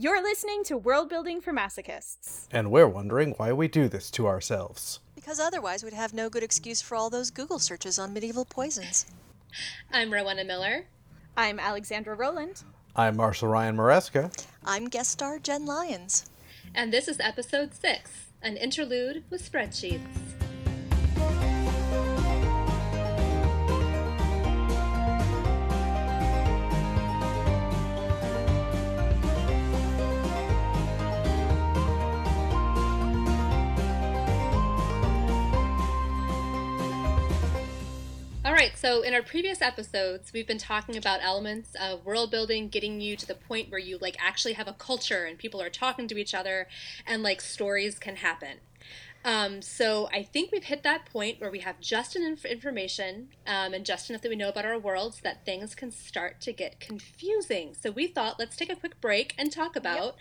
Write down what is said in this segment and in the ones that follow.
You're listening to World Building for Masochists. And we're wondering why we do this to ourselves. Because otherwise we'd have no good excuse for all those Google searches on medieval poisons. I'm Rowenna Miller. I'm Alexandra Rowland. I'm Marshall Ryan Maresca. I'm guest star Jenn Lyons. And this is episode 6 an interlude with spreadsheets. So in our previous episodes, we've been talking about elements of world building, getting you to the point where you like actually have a culture and people are talking to each other and like stories can happen. Um, so I think we've hit that point where we have just enough information um, and just enough that we know about our worlds that things can start to get confusing. So we thought let's take a quick break and talk about yep.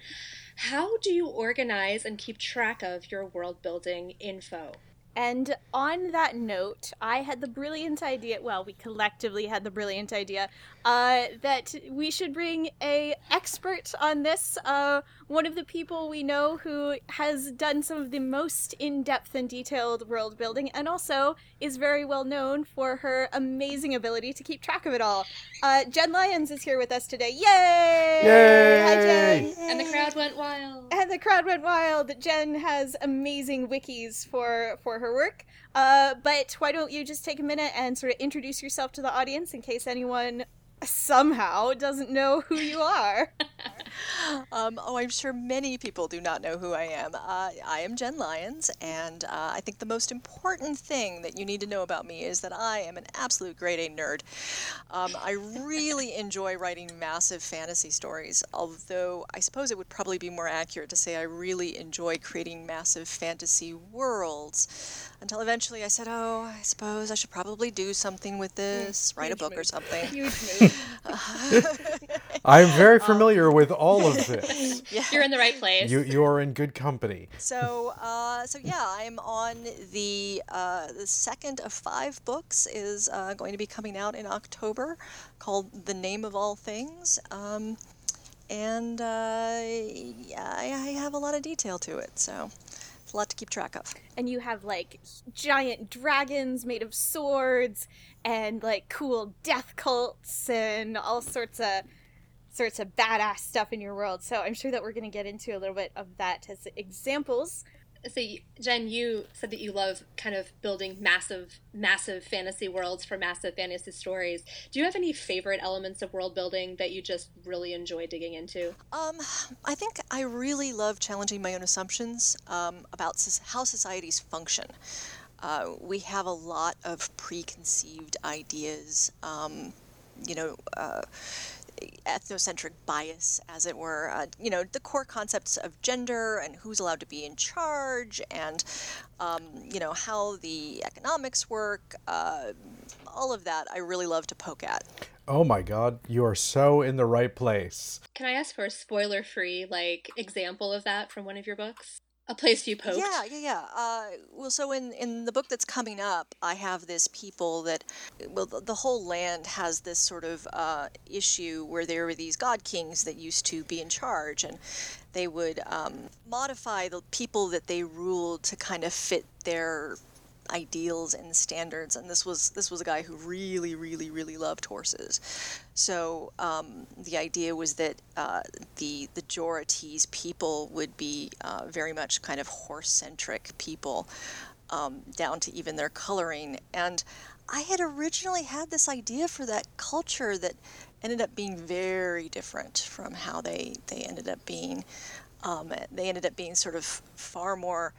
how do you organize and keep track of your world building info. And on that note, I had the brilliant idea. Well, we collectively had the brilliant idea uh, that we should bring a expert on this. Uh, one of the people we know who has done some of the most in-depth and detailed world building, and also is very well known for her amazing ability to keep track of it all. Uh, Jenn Lyons is here with us today. Yay! Yay! Hi, Jenn. And the crowd went wild. And the crowd went wild. Jenn has amazing wikis for for her work. Uh, but why don't you just take a minute and sort of introduce yourself to the audience in case anyone somehow doesn't know who you are. um, oh, I'm sure many people do not know who I am. Uh, I am Jenn Lyons, and uh, I think the most important thing that you need to know about me is that I am an absolute grade A nerd. Um, I really enjoy writing massive fantasy stories, although I suppose it would probably be more accurate to say I really enjoy creating massive fantasy worlds. Until eventually I said, oh, I suppose I should probably do something with this, write a book move. or something. Huge move. I'm very familiar um, with all of this. Yeah. You're in the right place. You you are in good company. So uh, so yeah, I'm on the uh, the second of five books is uh, going to be coming out in October, called The Name of All Things. Um, and uh, yeah, I, I have a lot of detail to it, so it's a lot to keep track of. And you have like giant dragons made of swords and like cool death cults and all sorts of sorts of badass stuff in your world. So I'm sure that we're going to get into a little bit of that as examples. So Jenn, you said that you love kind of building massive, massive fantasy worlds for massive fantasy stories. Do you have any favorite elements of world building that you just really enjoy digging into? Um, I think I really love challenging my own assumptions um, about how societies function. Uh, we have a lot of preconceived ideas. Um, you know, uh, ethnocentric bias, as it were. Uh, you know, the core concepts of gender and who's allowed to be in charge, and um, you know how the economics work. Uh, all of that, I really love to poke at. Oh my God, you are so in the right place. Can I ask for a spoiler-free like example of that from one of your books? A place you poked. Yeah, yeah, yeah. Uh, well, so in in the book that's coming up, I have this people that, well, the, the whole land has this sort of uh, issue where there were these god kings that used to be in charge, and they would um, modify the people that they ruled to kind of fit their ideals and standards. And this was this was a guy who really, really, really loved horses. So um, the idea was that uh, the the Joratese people would be uh, very much kind of horse centric people, um, down to even their coloring. And I had originally had this idea for that culture that ended up being very different from how they they ended up being. Um, they ended up being sort of far more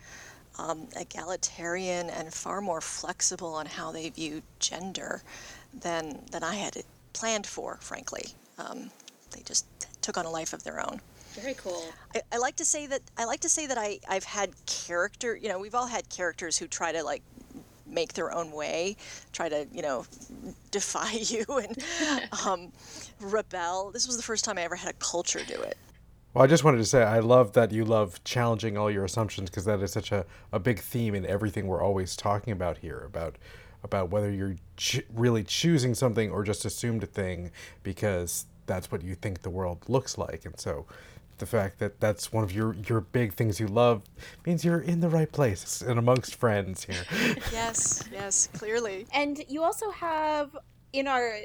um, egalitarian and far more flexible on how they view gender than than I had planned for. Frankly, um, they just took on a life of their own. Very cool. I, I, like to say that I like to say that I I've had character. You know, we've all had characters who try to like make their own way, try to you know defy you and um, rebel. This was the first time I ever had a culture do it. Well, I just wanted to say I love that you love challenging all your assumptions because that is such a, a big theme in everything we're always talking about here about about whether you're ch- really choosing something or just assumed a thing because that's what you think the world looks like. And so the fact that that's one of your your big things you love means you're in the right place and amongst friends here. yes, yes, clearly. And you also have in our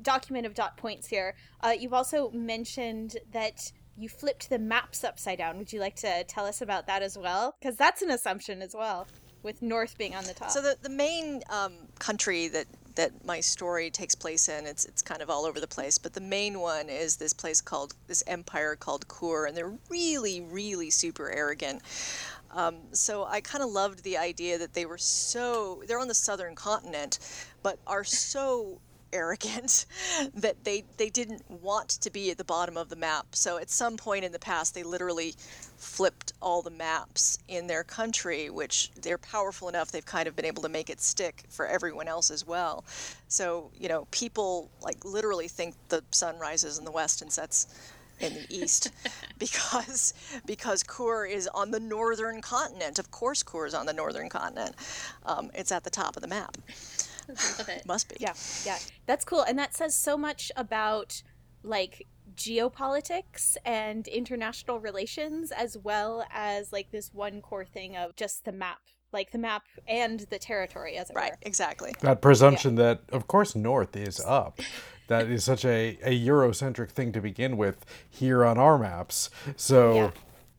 document of dot points here, uh, you've also mentioned that you flipped the maps upside down. Would you like to tell us about that as well? Because that's an assumption as well, with North being on the top. So the the main um, country that that my story takes place in, it's it's kind of all over the place, but the main one is this place called this empire called Quur, and they're really really super arrogant. Um, so I kind of loved the idea that they were so they're on the southern continent, but are so arrogant that they they didn't want to be at the bottom of the map. So at some point in the past, they literally flipped all the maps in their country, which they're powerful enough they've kind of been able to make it stick for everyone else as well. So you know, people like literally think the sun rises in the west and sets in the east because because Quur is on the northern continent. Of course, Quur is on the northern continent. Um, it's at the top of the map. Love it. Must be. Yeah, yeah. That's cool. And that says so much about like geopolitics and international relations as well as like this one core thing of just the map. Like the map and the territory as it Right, were. exactly. That presumption that of course north is up. That is such a, a Eurocentric thing to begin with here on our maps. So Yeah. of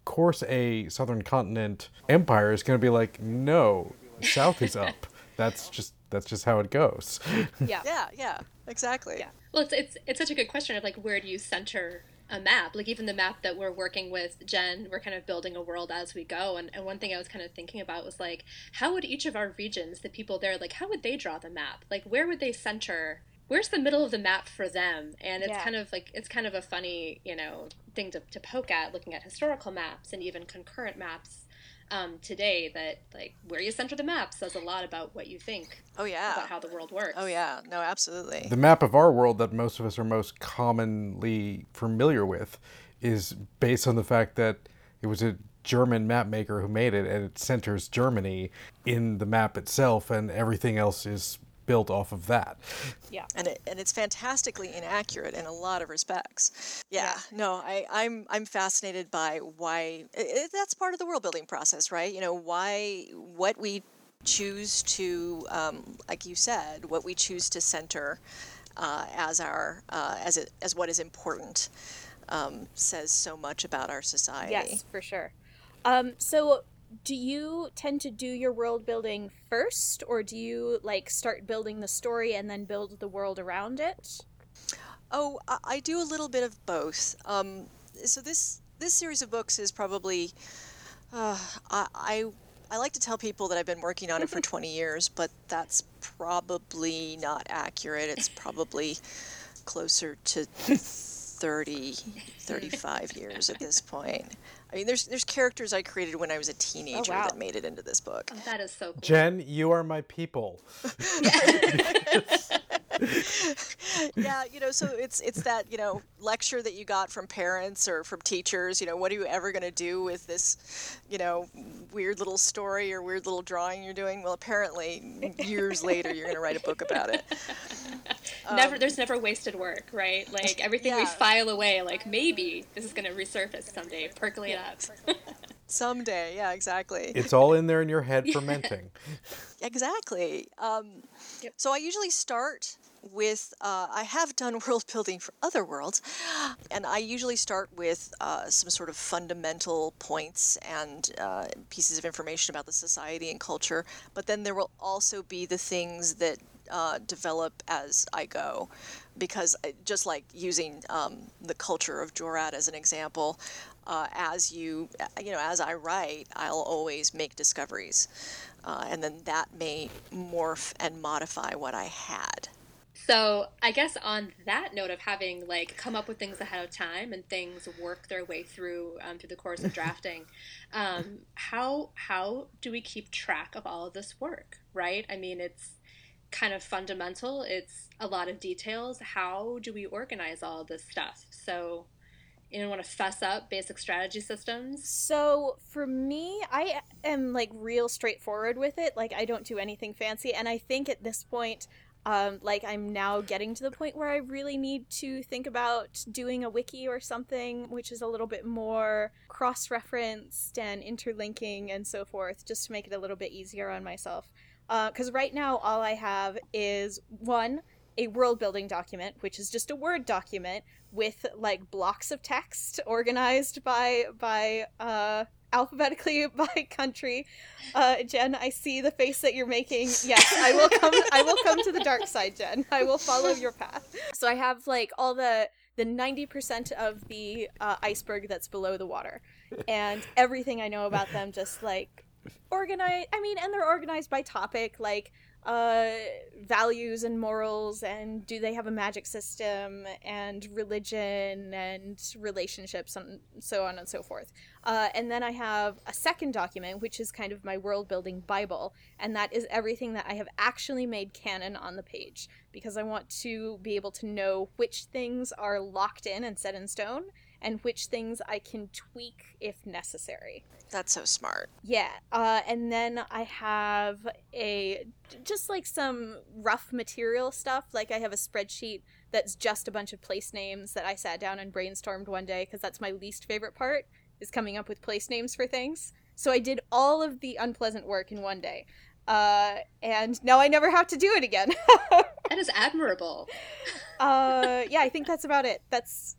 course a southern continent empire is gonna be like, no, south is up. That's just that's just how it goes. Yeah. Yeah, yeah, exactly. Yeah. Well, it's, it's it's such a good question of like where do you center a map? Like even the map that we're working with Jenn, we're kind of building a world as we go. And, and one thing I was kind of thinking about was like, how would each of our regions, the people there, like how would they draw the map? Like where would they center? Where's the middle of the map for them? And it's Yeah. kind of like it's kind of a funny, you know, thing to, to poke at looking at historical maps and even concurrent maps um, today that like where you center the map says a lot about what you think Oh yeah. about how the world works. Oh yeah. No, absolutely. the map of our world that most of us are most commonly familiar with is based on the fact that it was a German map maker who made it and it centers Germany in the map itself and everything else is built off of that. Yeah. and it, and it's fantastically inaccurate in a lot of respects. Yeah, no, I, I'm I'm fascinated by why i i that's part of the world building process, right? You know, why what we choose to, um, like you said, what we choose to center uh, as our uh, as it, as what is important um, says so much about our society. Yes, for sure. Um, so do you tend to do your world building first or do you like start building the story and then build the world around it? Oh, I, do a little bit of both. Um, so this this series of books is probably uh, I, I I like to tell people that I've been working on it for 20 years, but that's probably not accurate. It's probably closer to 30, 35 years at this point. I mean, there's there's characters I created when I was a oh, teenager wow. that made it into this book. Oh, that is so cool. Jenn, you are my people. yeah, you know, so it's it's that you know lecture that you got from parents or from teachers. You know, what are you ever going to do with this, you know, weird little story or weird little drawing you're doing? Well, apparently, years later, you're going to write a book about it. never there's never wasted work right like everything we file away like maybe this is going to resurface someday percolate up Someday, yeah, exactly. It's all in there in your head fermenting. Exactly. Um, Yep. So I usually start with uh, I have done world building for other worlds, and I usually start with uh, some sort of fundamental points and uh, pieces of information about the society and culture. But then there will also be the things that uh, develop as I go, because uh, just like using um, the culture of Jorat as an example, uh, as you you know as I write, I'll always make discoveries, and then that may morph and modify what I had. So i guess on that note of having like come up with things ahead of time and things work their way through um, through the course of drafting um, how how do we keep track of all of this work right? I mean it's kind of fundamental. It's a lot of details. How do we organize all of this stuff? So you don't want to fuss up basic strategy systems? So for me, I am like real straightforward with it. Like I don't do anything fancy, and I think at this point, Um, like I'm now getting to the point where I really need to think about doing a wiki or something, which is a little bit more cross-referenced and interlinking and so forth, just to make it a little bit easier on myself. Because uh, right now all I have is one a world building document, which is just a Word document with like blocks of text organized by by uh, alphabetically by country. Uh, Jenn, I see the face that you're making. Yes, I will come. I will come to the dark side, Jenn. I will follow your path. So I have like all the the ninety percent of the uh, iceberg that's below the water, and everything I know about them just like organized. I mean, and they're organized by topic, like uh, values and morals and do they have a magic system and religion and relationships and so on and so forth uh, and then i have a second document which is kind of my world building bible and that is everything that i have actually made canon on the page because i want to be able to know which things are locked in and set in stone and which things I can tweak if necessary. That's so smart. Yeah. Uh, and then I have a just like some rough material stuff. Like I have a spreadsheet that's just a bunch of place names that I sat down and brainstormed one day because that's my least favorite part is coming up with place names for things. So I did all of the unpleasant work in one day. Uh, and now I never have to do it again. that is admirable. uh, yeah, I think that's about it. That's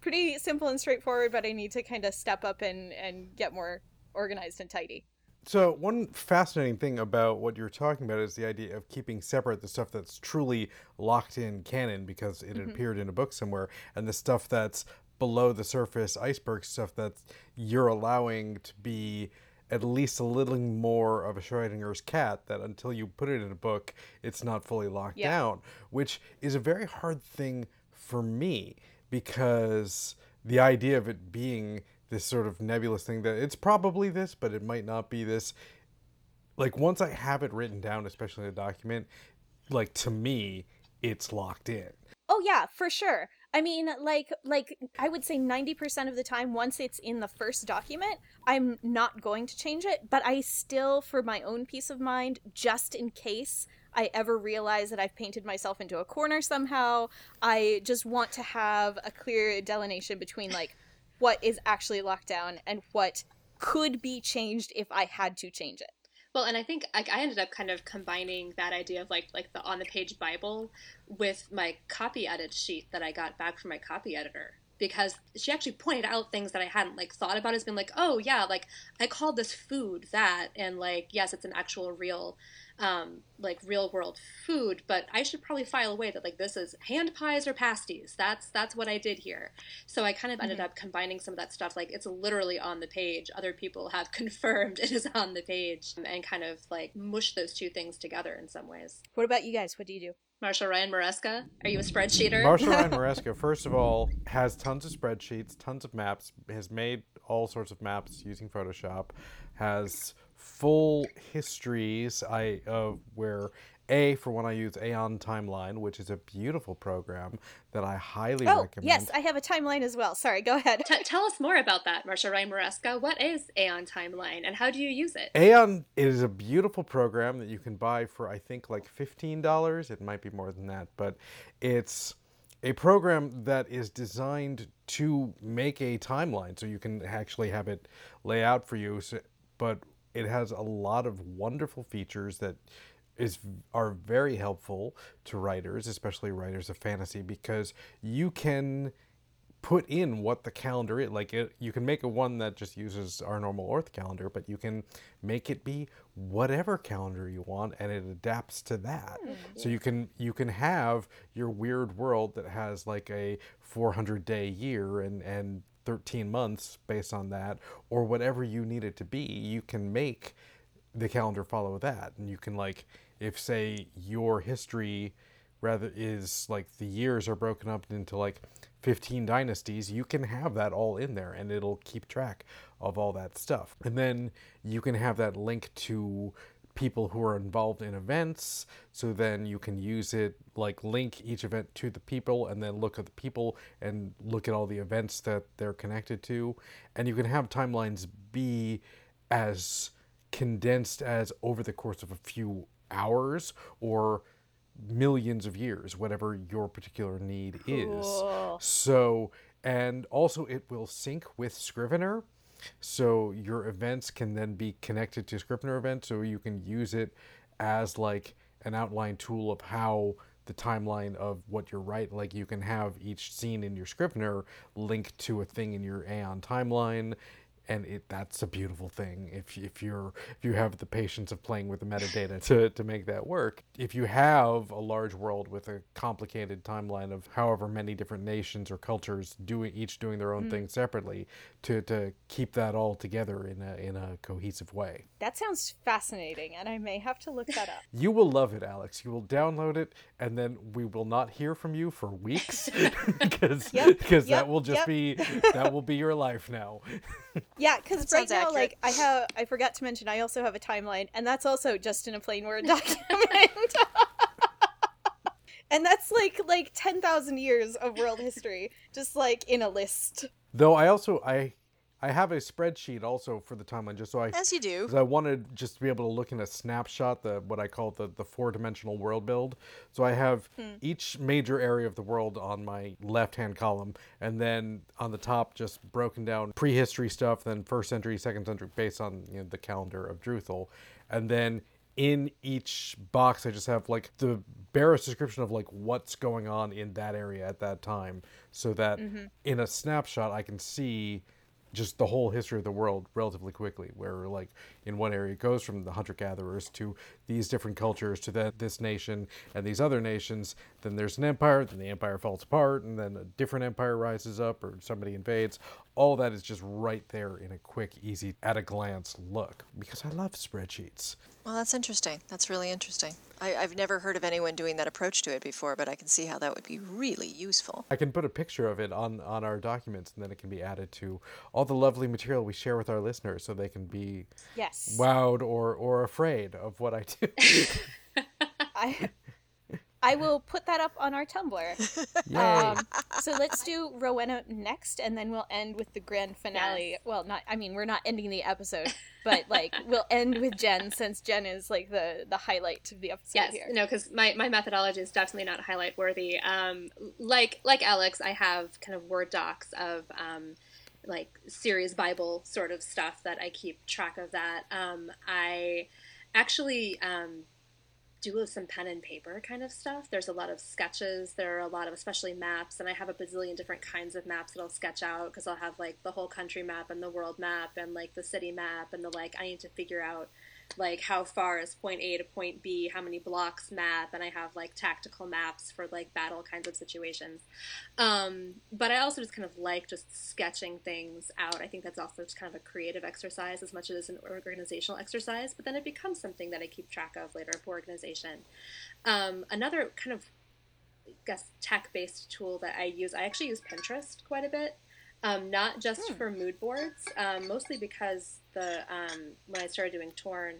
pretty simple and straightforward, but I need to kind of step up and, and get more organized and tidy. So one fascinating thing about what you're talking about is the idea of keeping separate the stuff that's truly locked in canon because it mm-hmm. appeared in a book somewhere, and the stuff that's below the surface iceberg stuff that you're allowing to be at least a little more of a Schrodinger's cat that until you put it in a book, it's not fully locked yeah. down, which is a very hard thing for me because the idea of it being this sort of nebulous thing that it's probably this, but it might not be this. Like once I have it written down, especially in a document, like to me, it's locked in. Oh yeah, for sure. I mean, like like I would say 90% of the time once it's in the first document, I'm not going to change it, but I still for my own peace of mind, just in case I ever realize that I've painted myself into a corner somehow. I just want to have a clear delineation between like what is actually locked down and what could be changed if I had to change it. Well, and I think like I ended up kind of combining that idea of like like the on the page Bible with my copy edit sheet that I got back from my copy editor because she actually pointed out things that I hadn't like thought about as being like, oh yeah, like I called this food that, and like yes, it's an actual real um, like real world food, but I should probably file away that like this is hand pies or pasties. That's that's what I did here. So I kind of ended mm-hmm. up combining some of that stuff. Like it's literally on the page. Other people have confirmed it is on the page, and kind of like mush those two things together in some ways. What about you guys? What do you do? Marshall Ryan Maresca, are you a spreadsheeter? Marshall Ryan Maresca, first of all, has tons of spreadsheets, tons of maps, has made all sorts of maps using Photoshop, has full histories I of where a for when I use Aeon Timeline, which is a beautiful program that I highly oh, recommend. Yes, I have a timeline as well. Sorry, go ahead. T- tell us more about that, Marshall Ryan Maresca. What is Aeon Timeline and how do you use it? Aeon is a beautiful program that you can buy for I think like fifteen dollars. It might be more than that, but it's a program that is designed to make a timeline so you can actually have it lay out for you. So, but it has a lot of wonderful features that is are very helpful to writers, especially writers of fantasy, because you can put in what the calendar is. Like it, you can make a one that just uses our normal Earth calendar, but you can make it be whatever calendar you want, and it adapts to that. Mm-hmm. So you can you can have your weird world that has like a 400 day year and and 13 months based on that, or whatever you need it to be. You can make the calendar follow that, and you can like if say your history rather is like the years are broken up into like 15 dynasties you can have that all in there and it'll keep track of all that stuff and then you can have that link to people who are involved in events so then you can use it like link each event to the people and then look at the people and look at all the events that they're connected to and you can have timelines be as condensed as over the course of a few hours or millions of years, whatever your particular need Cool. is. So, and also it will sync with Scrivener. So your events can then be connected to Scrivener events, so you can use it as like an outline tool of how the timeline of what you're writing. Like you can have each scene in your Scrivener linked to a thing in your Aeon timeline, and it that's a beautiful thing if if you're if you have the patience of playing with the metadata to to make that work. If you have a large world with a complicated timeline of however many different nations or cultures doing each doing their own hmm. thing separately, to to keep that all together in a in a cohesive way. That sounds fascinating, and I may have to look that up. You will love it, Alex. You will download it, and then we will not hear from you for weeks because Yep, because yep, that will just yep. be that will be your life now. Yeah, because right now, accurate. like I have, I forgot to mention, I also have a timeline, and that's also just in a plain word document. and that's like like ten thousand years of world history, just like in a list. Though I also I I have a spreadsheet also for the timeline just so I As you do. because I wanted just to be able to look in a snapshot the what I call the the four dimensional world build. So I have hmm. each major area of the world on my left hand column, and then on the top just broken down prehistory stuff, then first century, second century, based on you know, the calendar of Druthal, and then in each box I just have like the barest description of like what's going on in that area at that time, so that mm-hmm. in a snapshot I can see just the whole history of the world relatively quickly where like in one area it goes from the hunter gatherers to these different cultures to that this nation and these other nations then there's an empire then the empire falls apart and then a different empire rises up or somebody invades all that is just right there in a quick easy at a glance look because i love spreadsheets Well, that's interesting. That's really interesting. I, I've never heard of anyone doing that approach to it before, but I can see how that would be really useful. I can put a picture of it on on our documents, and then it can be added to all the lovely material we share with our listeners, so they can be Yes, wowed or or afraid of what I do. I I will put that up on our Tumblr. Um, so let's do Rowenna next, and then we'll end with the grand finale. Yes. Well, not I mean we're not ending the episode, but like we'll end with Jenn since Jenn is like the the highlight of the episode Yes, here. no, because my, my methodology is definitely not highlight worthy. Um, like like Alex, I have kind of word docs of um, like series Bible sort of stuff that I keep track of. That um, I actually um, do some pen and paper kind of stuff. There's a lot of sketches. There are a lot of especially maps, and I have a bazillion different kinds of maps that I'll sketch out because I'll have like the whole country map and the world map and like the city map and the like. I need to figure out like how far is point A to point B, how many blocks map, and I have like tactical maps for like battle kinds of situations. Um, but I also just kind of like just sketching things out. I think that's also just kind of a creative exercise as much as an organizational exercise, but then it becomes something that I keep track of later for organization. Um, another kind of I guess tech based tool that I use, I actually use Pinterest quite a bit. Um, not just for mood boards, um, mostly because the um, when I started doing Torn,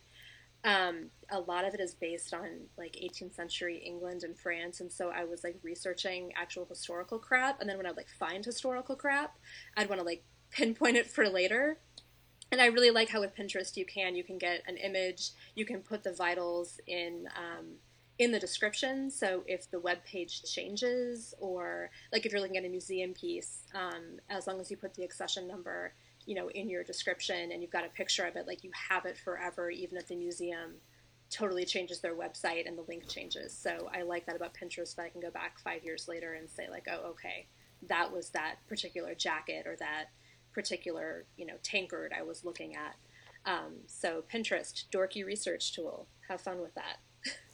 um, a lot of it is based on like 18th century England and France, and so I was like researching actual historical crap, and then when I would like find historical crap, I'd want to like pinpoint it for later. And I really like how with Pinterest you can you can get an image, you can put the vitals in um, in the description. So if the web page changes, or like if you're looking at a museum piece, um, as long as you put the accession number, you know, in your description and you've got a picture of it, like you have it forever, even if the museum totally changes their website and the link changes. So I like that about Pinterest that I can go back five years later and say like, oh, okay, that was that particular jacket or that particular, you know, tankard I was looking at. Um, so Pinterest, dorky research tool. Have fun with that.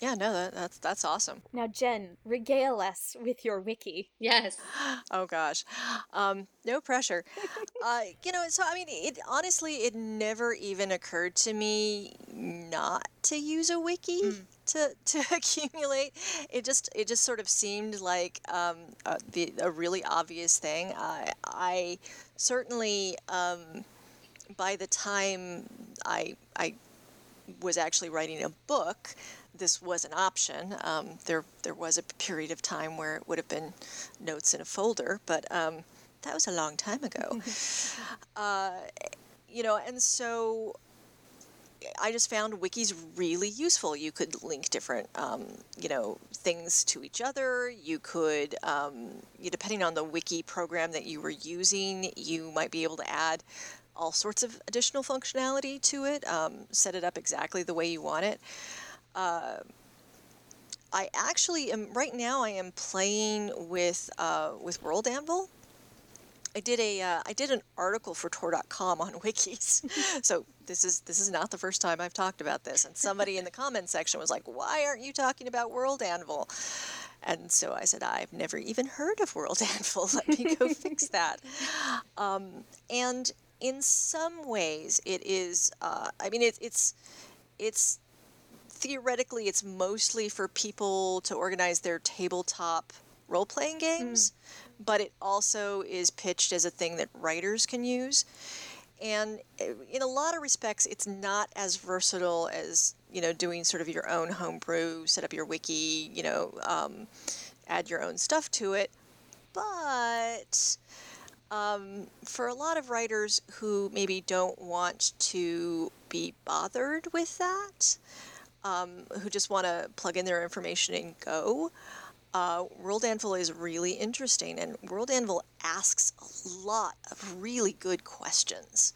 Yeah, no, that, that's that's awesome. Now, Jenn, regale us with your wiki. Yes. Oh gosh, um, no pressure. uh, you know, so I mean, it honestly, it never even occurred to me not to use a wiki to to accumulate. It just it just sort of seemed like um, a, the, a really obvious thing. I I certainly um, by the time I I was actually writing a book, this was an option. Um, there, there was a period of time where it would have been notes in a folder, but um, that was a long time ago. uh, you know, and so I just found wikis really useful. You could link different, um, you know, things to each other. You could, um, you, depending on the wiki program that you were using, you might be able to add all sorts of additional functionality to it. Um, set it up exactly the way you want it. Uh, I actually am right now. I am playing with uh, with World Anvil. I did a uh, I did an article for Tor.com on wikis, so this is this is not the first time I've talked about this. And somebody in the comment section was like, "Why aren't you talking about World Anvil?" And so I said, "I've never even heard of World Anvil. Let me go fix that." Um, and in some ways, it is. Uh, I mean, it, it's it's theoretically it's mostly for people to organize their tabletop role playing games, mm. but it also is pitched as a thing that writers can use. And eh, in a lot of respects, it's not as versatile as you know doing sort of your own homebrew, set up your wiki, you know, um, add your own stuff to it. But um, for a lot of writers who maybe don't want to be bothered with that, um, who just want to plug in their information and go, uh, World Anvil is really interesting, and World Anvil asks a lot of really good questions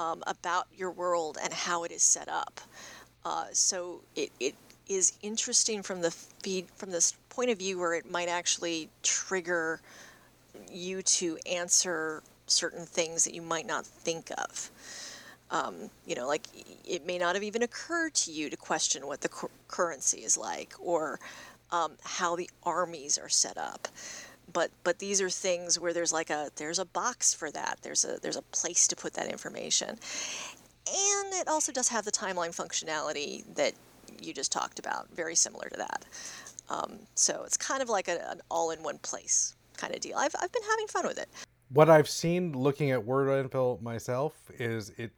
um, about your world and how it is set up. Uh, so it, it is interesting from the feed from this point of view where it might actually trigger you to answer certain things that you might not think of. Um, you know, like it may not have even occurred to you to question what the cu- currency is like or um, how the armies are set up. But but these are things where there's like a there's a box for that. There's a there's a place to put that information, and it also does have the timeline functionality that you just talked about. Very similar to that. Um, so it's kind of like a, an all-in-one place kind of deal. I've I've been having fun with it. What I've seen looking at World Anvil myself is it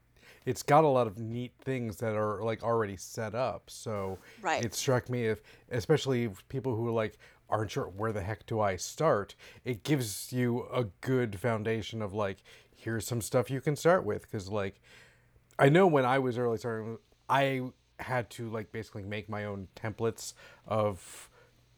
it's got a lot of neat things that are like already set up. So right. it struck me if, especially people who like aren't sure where the heck do I start, it gives you a good foundation of like here's some stuff you can start with because like I know when I was early starting, I had to like basically make my own templates of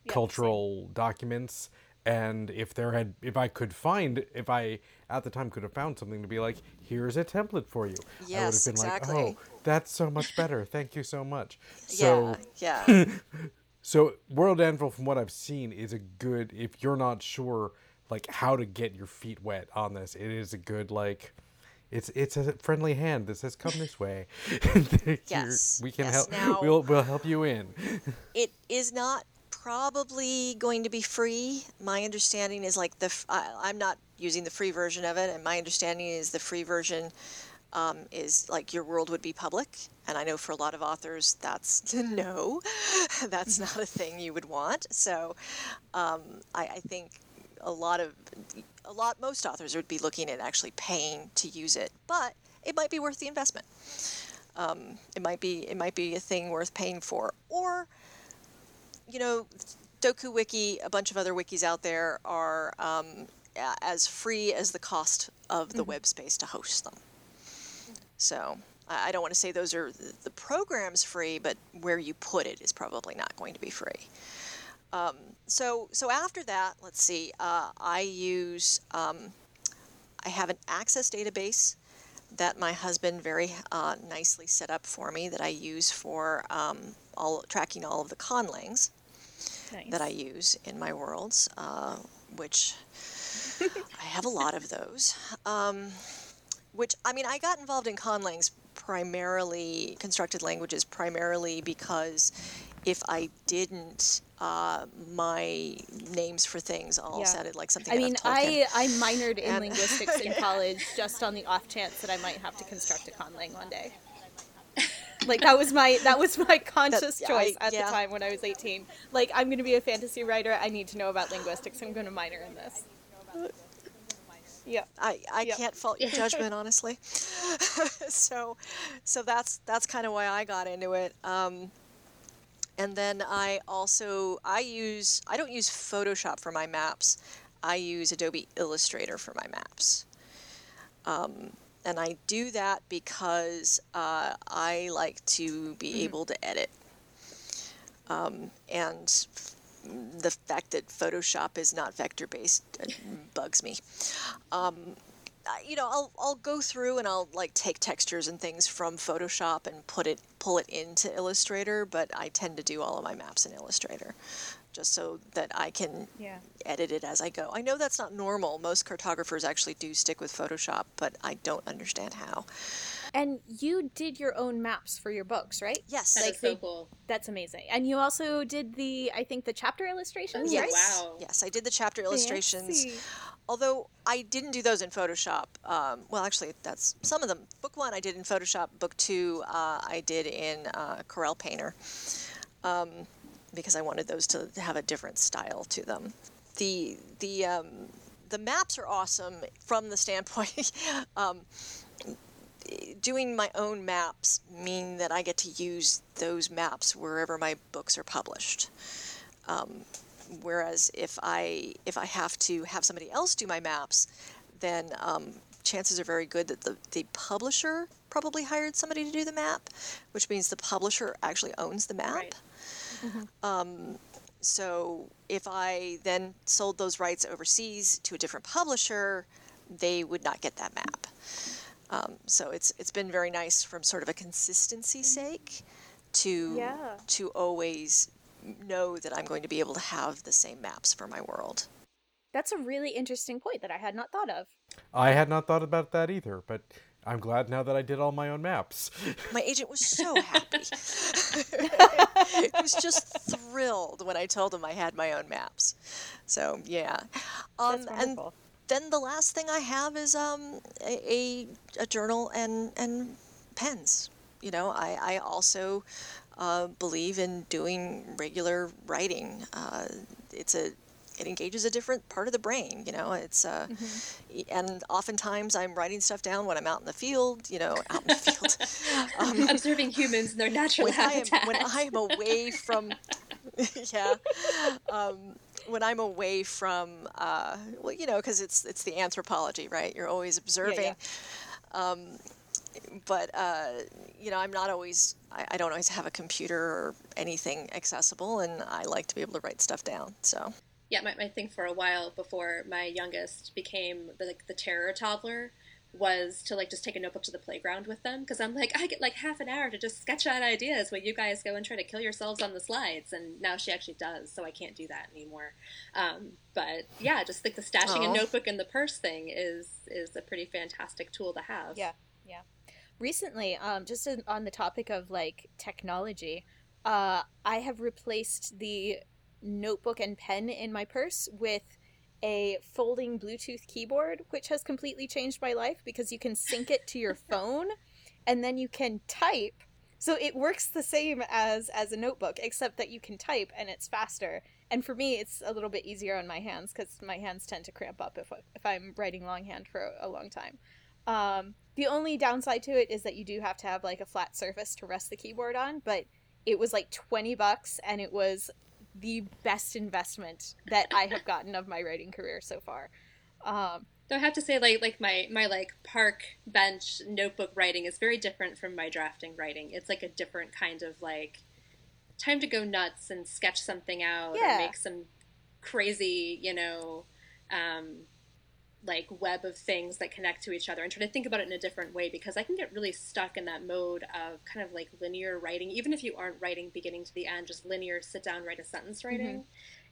yep, cultural documents and if there had if i could find if i at the time could have found something to be like here's a template for you yes, i would have been exactly. like oh that's so much better thank you so much so yeah, yeah. so world anvil from what i've seen is a good if you're not sure like how to get your feet wet on this it is a good like it's it's a friendly hand that says come this way yes we can yes. help now, we'll, we'll help you in it is not probably going to be free. My understanding is like the I, am not using the free version of it, and my understanding is the free version um, is like your world would be public. And I know for a lot of authors that's no, that's not a thing you would want. So um, I, I think a lot of a lot most authors would be looking at actually paying to use it, but it might be worth the investment. Um, it might be it might be a thing worth paying for, or you know, DokuWiki, a bunch of other wikis out there are um, as free as the cost of the mm-hmm. web space to host them. So I don't want to say those are the programs free, but where you put it is probably not going to be free. Um, so so after that, let's see. Uh, I use um, I have an access database that my husband very uh, nicely set up for me that I use for um, all tracking all of the conlangs nice. that I use in my worlds, uh, which I have a lot of those. Um, which I mean, I got involved in conlangs primarily constructed languages primarily because if I didn't, uh, my names for things all yeah. sounded like something. I mean, I I minored in and, linguistics in college just on the off chance that I might have to construct a conlang one day. Like that was my that was my conscious choice I, at yeah. the time when I was 18. Like I'm going to be a fantasy writer. I need to know about linguistics. I'm going to minor in this. Yeah. I, I yep. can't fault your judgment honestly. so so that's that's kind of why I got into it. Um, and then I also I use I don't use Photoshop for my maps. I use Adobe Illustrator for my maps. Um, and I do that because uh, I like to be able to edit. Um, and the fact that Photoshop is not vector based uh, bugs me. Um, you know, I'll I'll go through and I'll like take textures and things from Photoshop and put it pull it into Illustrator, but I tend to do all of my maps in Illustrator, just so that I can Yeah. edit it as I go. I know that's not normal. Most cartographers actually do stick with Photoshop, but I don't understand how. And you did your own maps for your books, right? Yes, That Like is so they- cool. That's amazing. And you also did the, I think, the chapter illustrations, yes, right? wow. yes, I did the chapter illustrations. Fancy. Although I didn't do those in Photoshop. Um, well, actually, that's some of them. Book one I did in Photoshop. Book two uh, I did in uh, Corel Painter um, because I wanted those to have a different style to them. The the um, the maps are awesome from the standpoint. um, doing my own maps mean that I get to use those maps wherever my books are published. Um, whereas if I if I have to have somebody else do my maps, then um, chances are very good that the, the publisher probably hired somebody to do the map, which means the publisher actually owns the map. Right. So if I then sold those rights overseas to a different publisher, they would not get that map. Um, so it's it's been very nice from sort of a consistency sake to Yeah. to always know that I'm going to be able to have the same maps for my world. That's a really interesting point that I had not thought of. I had not thought about that either, but I'm glad now that I did all my own maps. My agent was so happy. he was just thrilled when I told him I had my own maps. So yeah, um, That's and then the last thing I have is um, a, a, a journal and, and pens. You know, I, I also uh, believe in doing regular writing. Uh, it's a it engages a different part of the brain. You know, it's uh, y- and oftentimes I'm writing stuff down when I'm out in the field. You know, out in the field. um, Observing humans in their natural when I am habitat. when I am away from yeah um, when I'm away from uh, well you know because it's it's the anthropology right you're always observing Yeah. Um, but uh, you know I'm not always I, I don't always have a computer or anything accessible and I like to be able to write stuff down so yeah, my, my thing for a while before my youngest became the, like the terror toddler was to like just take a notebook to the playground with them because I'm like I get like half an hour to just sketch out ideas while you guys go and try to kill yourselves on the slides and now she actually does so I can't do that anymore. Um, but yeah, just like the stashing Aw. a notebook in the purse thing is is a pretty fantastic tool to have. Yeah, yeah. Recently, um, just on the topic of like technology, uh, I have replaced the notebook and pen in my purse with a folding Bluetooth keyboard, which has completely changed my life because you can sync it to your phone, and then you can type. So it works the same as as a notebook, except that you can type and it's faster. And for me, it's a little bit easier on my hands because my hands tend to cramp up if if I'm writing longhand for a, a long time. Um, the only downside to it is that you do have to have like a flat surface to rest the keyboard on, but it was like 20 bucks and it was the best investment that I have gotten of my writing career so far. Um, Though I have to say, like like my my like park bench notebook writing is very different from my drafting writing. It's like a different kind of like time to go nuts and sketch something out Yeah. or make some crazy, you know, um, like web of things that connect to each other and try to think about it in a different way because I can get really stuck in that mode of kind of like linear writing, even if you aren't writing beginning to the end, just linear sit down, write a sentence mm-hmm. writing,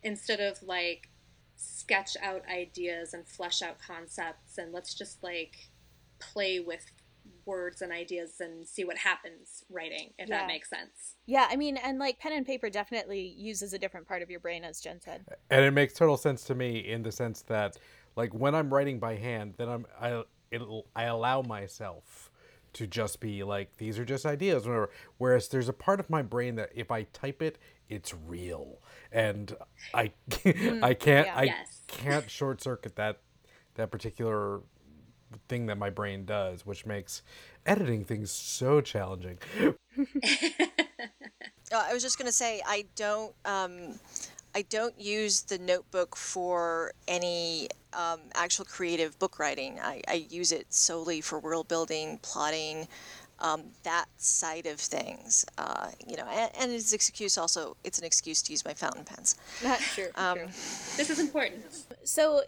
instead of like sketch out ideas and flesh out concepts and let's just like play with words and ideas and see what happens writing, if Yeah. that makes sense. yeah, I mean, and like pen and paper definitely uses a different part of your brain, as Jenn said. and it makes total sense to me in the sense that like when i'm writing by hand then i'm i it'll, i allow myself to just be like these are just ideas whatever whereas there's a part of my brain that if i type it it's real and i i can't yeah. i Yes. can't short circuit that that particular thing that my brain does which makes editing things so challenging Uh, I was just going to say I don't um, I don't use the notebook for any um, actual creative book writing. I, I use it solely for world building, plotting, um, that side of things. Uh, you know, and, and it's an excuse also. It's an excuse to use my fountain pens. Not true. Um, true. This is important. So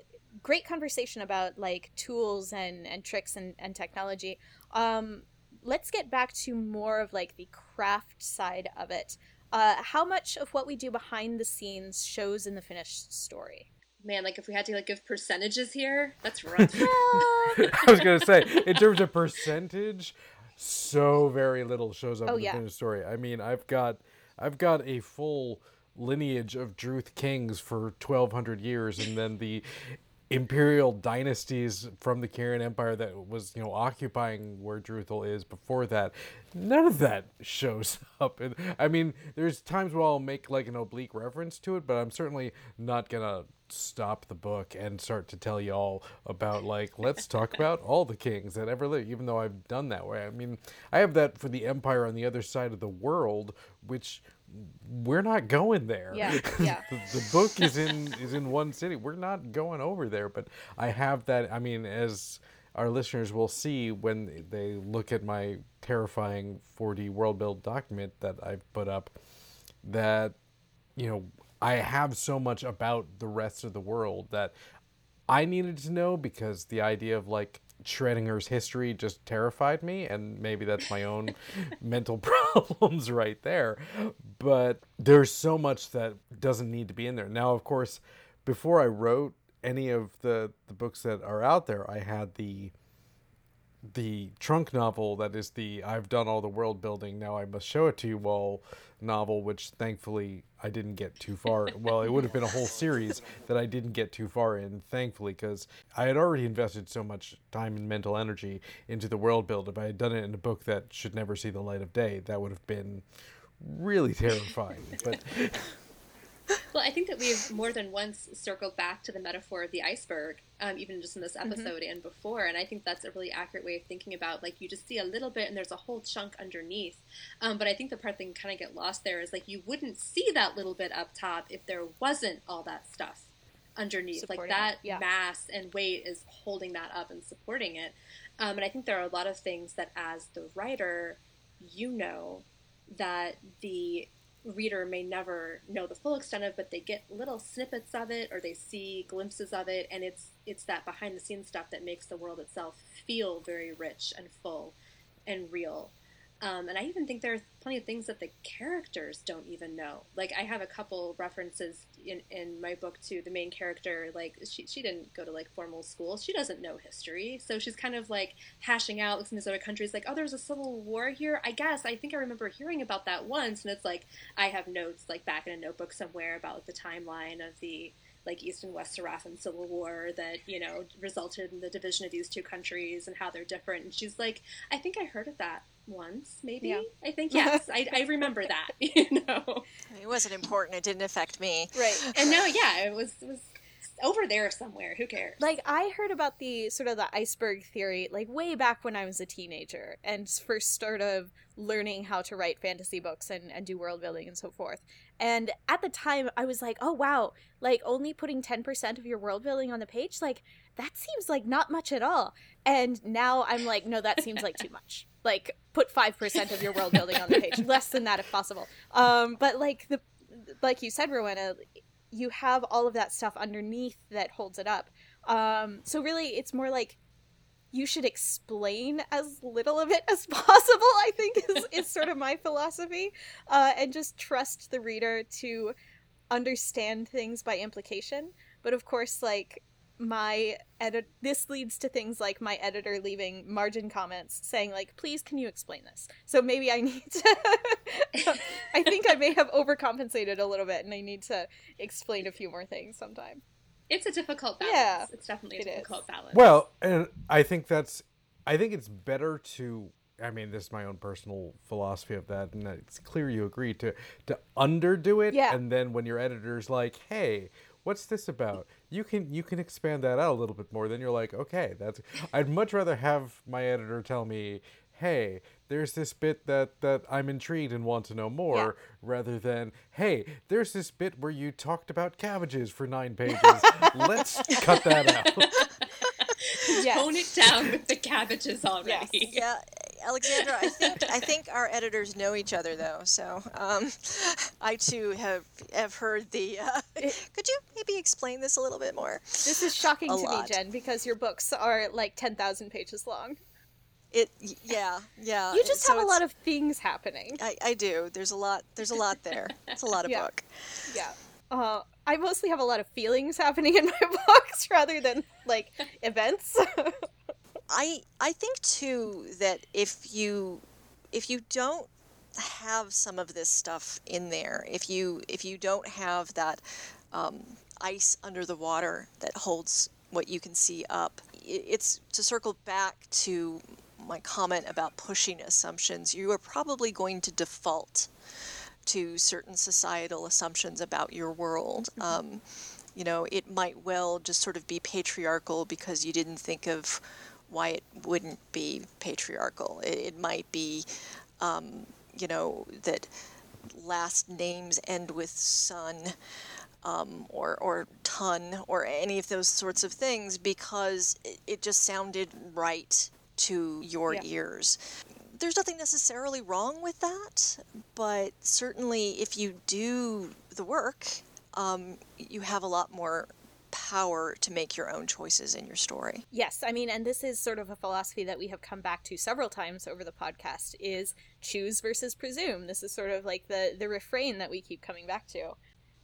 great conversation about like tools and and tricks and, and technology. Um, let's get back to more of like the craft side of it. Uh, how much of what we do behind the scenes shows in the finished story? Man, like if we had to like give percentages here, that's rough. I was gonna say, in terms of percentage, so very little shows up Oh, in the yeah. finished story. I mean, I've got, I've got a full lineage of Druth kings for twelve hundred years, and then the imperial dynasties from the Kieran Empire that was, you know, occupying where Druthal is before that. None of that shows up. And I mean, there's times where I'll make like an oblique reference to it, but I'm certainly not gonna stop the book and start to tell you all about like let's talk about all the kings that ever lived even though i've done that way i mean i have that for the empire on the other side of the world which we're not going there Yeah, yeah. the, the book is in is in one city we're not going over there but i have that i mean as our listeners will see when they look at my terrifying 4d world build document that i've put up that you know i have so much about the rest of the world that i needed to know because the idea of like schrodinger's history just terrified me and maybe that's my own mental problems right there. But there's so much that doesn't need to be in there. Now of course before i wrote any of the the books that are out there i had the the trunk novel that is the I've done all the world building. Now I must show it to you all novel which thankfully I didn't get too far. Well it would have been a whole series that I didn't get too far in thankfully because I had already invested so much time and mental energy into the world build. If I had done it in a book that should never see the light of day that would have been really terrifying but Well, I think that we've more than once circled back to the metaphor of the iceberg, um, even just in this episode and before. And I think that's a really accurate way of thinking about like you just see a little bit and there's a whole chunk underneath. Um, but I think the part that can kind of get lost there is like you wouldn't see that little bit up top if there wasn't all that stuff underneath. like Supporting it, that yeah. mass and weight is holding that up and supporting it. Um, and I think there are a lot of things that as the writer, you know that the reader may never know the full extent of, but they get little snippets of it or they see glimpses of it, and it's it's that behind the scenes stuff that makes the world itself feel very rich and full and real. Um, and I even think there are plenty of things that the characters don't even know. Like I have a couple references in, in my book to the main character. Like she, she didn't go to like formal school. She doesn't know history. So she's kind of like hashing out with these other countries. Like, oh, there's a civil war here. I guess I think I remember hearing about that once. And it's like I have notes like back in a notebook somewhere about the timeline of the like East and West Saracen Civil War that you know resulted in the division of these two countries and how they're different. And she's like, I think I heard of that once, maybe. Yeah. I think yes, I, I remember that. You know, It wasn't important. It didn't affect me. Right. and no, yeah, it was it was over there somewhere. Who cares? Like I heard about the sort of the iceberg theory like way back when I was a teenager and first started learning how to write fantasy books and, and do world building and so forth. And at the time I was like, oh wow, like only putting 10% of your world building on the page, like that seems like not much at all. And now I'm like, no, that seems like too much. Like put 5% of your world building on the page, less than that if possible. Um, but like the like you said, Rowenna, you have all of that stuff underneath that holds it up. Um, so really, it's more like you should explain as little of it as possible. I think is is sort of my philosophy, uh, and just trust the reader to understand things by implication. But of course, like my edit this leads to things like my editor leaving margin comments saying like please can you explain this so maybe i need to i think i may have overcompensated a little bit and i need to explain a few more things sometime it's a difficult balance. Yeah, it's definitely a it is. difficult balance. Well, and I think that's, I think it's better to. I mean, this is my own personal philosophy of that, and it's clear you agree to to underdo it, Yeah. and then when your editor's like, "Hey, what's this about?" You can you can expand that out a little bit more. Then you're like, "Okay, that's." I'd much rather have my editor tell me, hey, there's this bit that that I'm intrigued and want to know more, Yeah. rather than hey, there's this bit where you talked about cabbages for nine pages. Let's cut that out. Yes. Tone it down with the cabbages already. Yeah, Alexandra, I think I think our editors know each other though, so um, I too have have heard the. Uh, could you maybe explain this a little bit more? This is shocking A to lot. me, Jenn, because your books are like 10,000 pages long. It, yeah, yeah. You just so have a lot of things happening. I, I do. There's a lot. There's a lot there. It's a lot of Yeah. book. Yeah. Uh, I mostly have a lot of feelings happening in my books rather than like events. I I think too that if you if you don't have some of this stuff in there, if you if you don't have that um, ice under the water that holds what you can see up, it's to circle back to my comment about pushing assumptions. You are probably going to default to certain societal assumptions about your world. Um, you know, it might well just sort of be patriarchal because you didn't think of why it wouldn't be patriarchal. It, it might be, um, you know, that last names end with son um, or, or ton or any of those sorts of things because it, it just sounded right to your Yeah. ears. There's nothing necessarily wrong with that, but certainly if you do the work, um, you have a lot more power to make your own choices in your story. yes, I mean, and this is sort of a philosophy that we have come back to several times over the podcast is choose versus presume. This is sort of like the the refrain that we keep coming back to.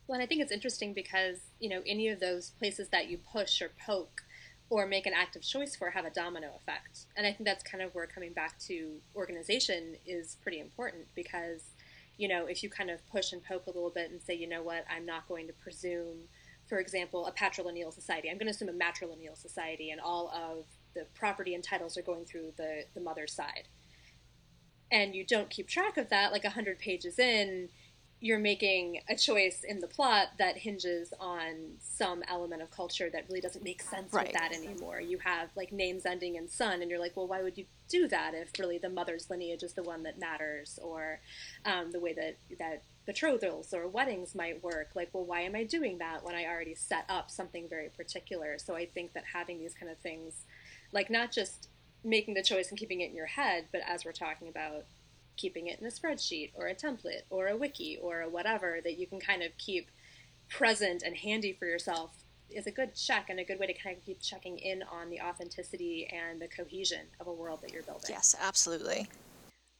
Well, and I think it's interesting because, you know, any of those places that you push or poke or make an active choice for have a domino effect. And I think that's kind of where coming back to organization is pretty important because, you know, if you kind of push and poke a little bit and say, you know what, I'm not going to presume, for example, a patrilineal society. I'm going to assume a matrilineal society and all of the property and titles are going through the, the mother's side. And you don't keep track of that, like 100 pages in, you're making a choice in the plot that hinges on some element of culture that really doesn't make sense Right. with that anymore. You have like names ending in son, and you're like, well, why would you do that if really the mother's lineage is the one that matters, or um, the way that that betrothals or weddings might work? Like, well, why am I doing that when I already set up something very particular? So I think that having these kind of things, like not just making the choice and keeping it in your head, but as we're talking about keeping it in a spreadsheet or a template or a wiki or a whatever that you can kind of keep present and handy for yourself is a good check and a good way to kind of keep checking in on the authenticity and the cohesion of a world that you're building. Yes, absolutely.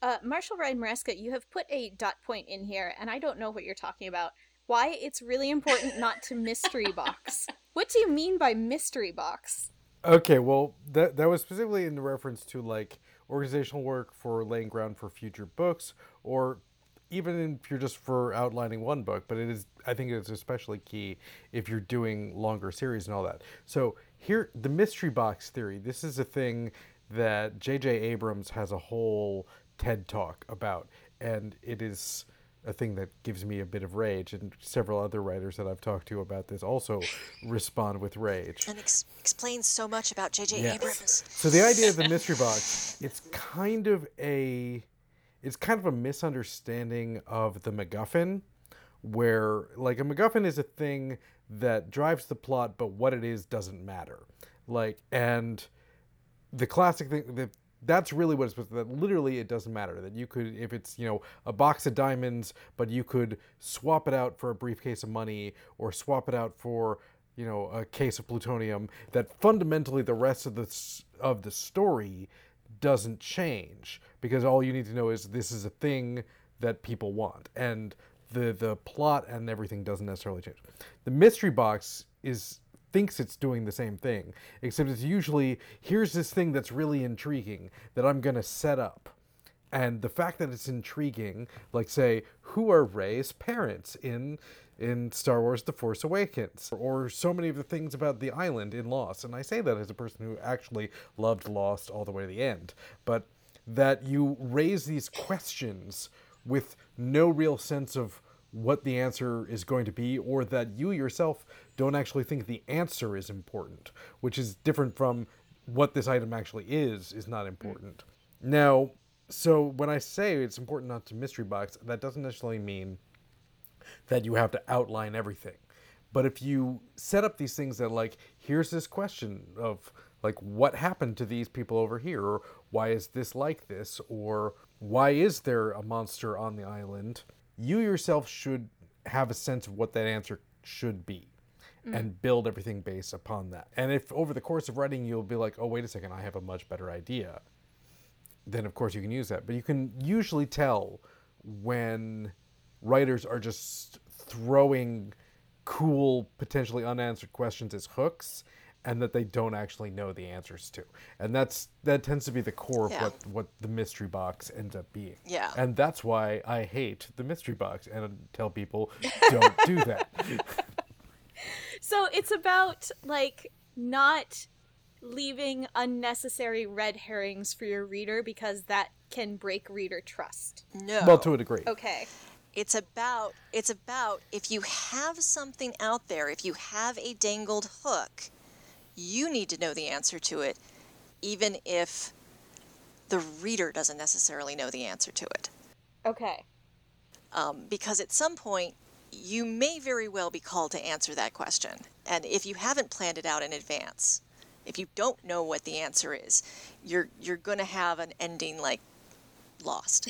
Uh, Marshall Ryan Maresca, you have put a dot point in here, and I don't know what you're talking about. Why it's really important not to mystery box. What do you mean by mystery box? Okay, well, that that was specifically in reference to like organizational work for laying ground for future books, or even if you're just for outlining one book. But it is, I think, it's especially key if you're doing longer series and all that. So here, the mystery box theory. This is a thing that J.J. Abrams has a whole TED talk about, and it is a thing that gives me a bit of rage, and several other writers that I've talked to about this also respond with rage. And ex- explains so much about J.J. Yes. Abrams. So the idea of the mystery box, it's kind of a it's kind of a misunderstanding of the MacGuffin, where like a MacGuffin is a thing that drives the plot, but what it is doesn't matter. Like and the classic thing that that's really what it's supposed to that literally it doesn't matter that you could if it's you know a box of diamonds but you could swap it out for a briefcase of money or swap it out for you know a case of plutonium that fundamentally the rest of the of the story doesn't change because all you need to know is this is a thing that people want and the the plot and everything doesn't necessarily change. The mystery box is thinks it's doing the same thing, except it's usually here's this thing that's really intriguing that I'm going to set up. And the fact that it's intriguing, like say, who are Rey's parents in in Star Wars The Force Awakens or so many of the things about the island in Lost. And I say that as a person who actually loved Lost all the way to the end, but that you raise these questions with no real sense of what the answer is going to be, or that you yourself don't actually think the answer is important, which is different from what this item actually is, is not important. Now, so when I say it's important not to mystery box, that doesn't necessarily mean that you have to outline everything. But if you set up these things that like, here's this question of like what happened to these people over here, or why is this like this, or why is there a monster on the island, you yourself should have a sense of what that answer should be Mm. and build everything based upon that. And if over the course of writing you'll be like, oh, wait a second, I have a much better idea, then of course you can use that. But you can usually tell when writers are just throwing cool, potentially unanswered questions as hooks and that they don't actually know the answers to. And that's that tends to be the core Yeah. of what, what the mystery box ends up being. Yeah. And that's why I hate the mystery box and tell people don't do that. So it's about like not leaving unnecessary red herrings for your reader because that can break reader trust. No. Well, to a degree. Okay. it's about it's about if you have something out there, if you have a dangled hook, you need to know the answer to it, even if the reader doesn't necessarily know the answer to it. Okay. um, because at some point you may very well be called to answer that question. And if you haven't planned it out in advance, if you don't know what the answer is, you're you're going to have an ending like lost.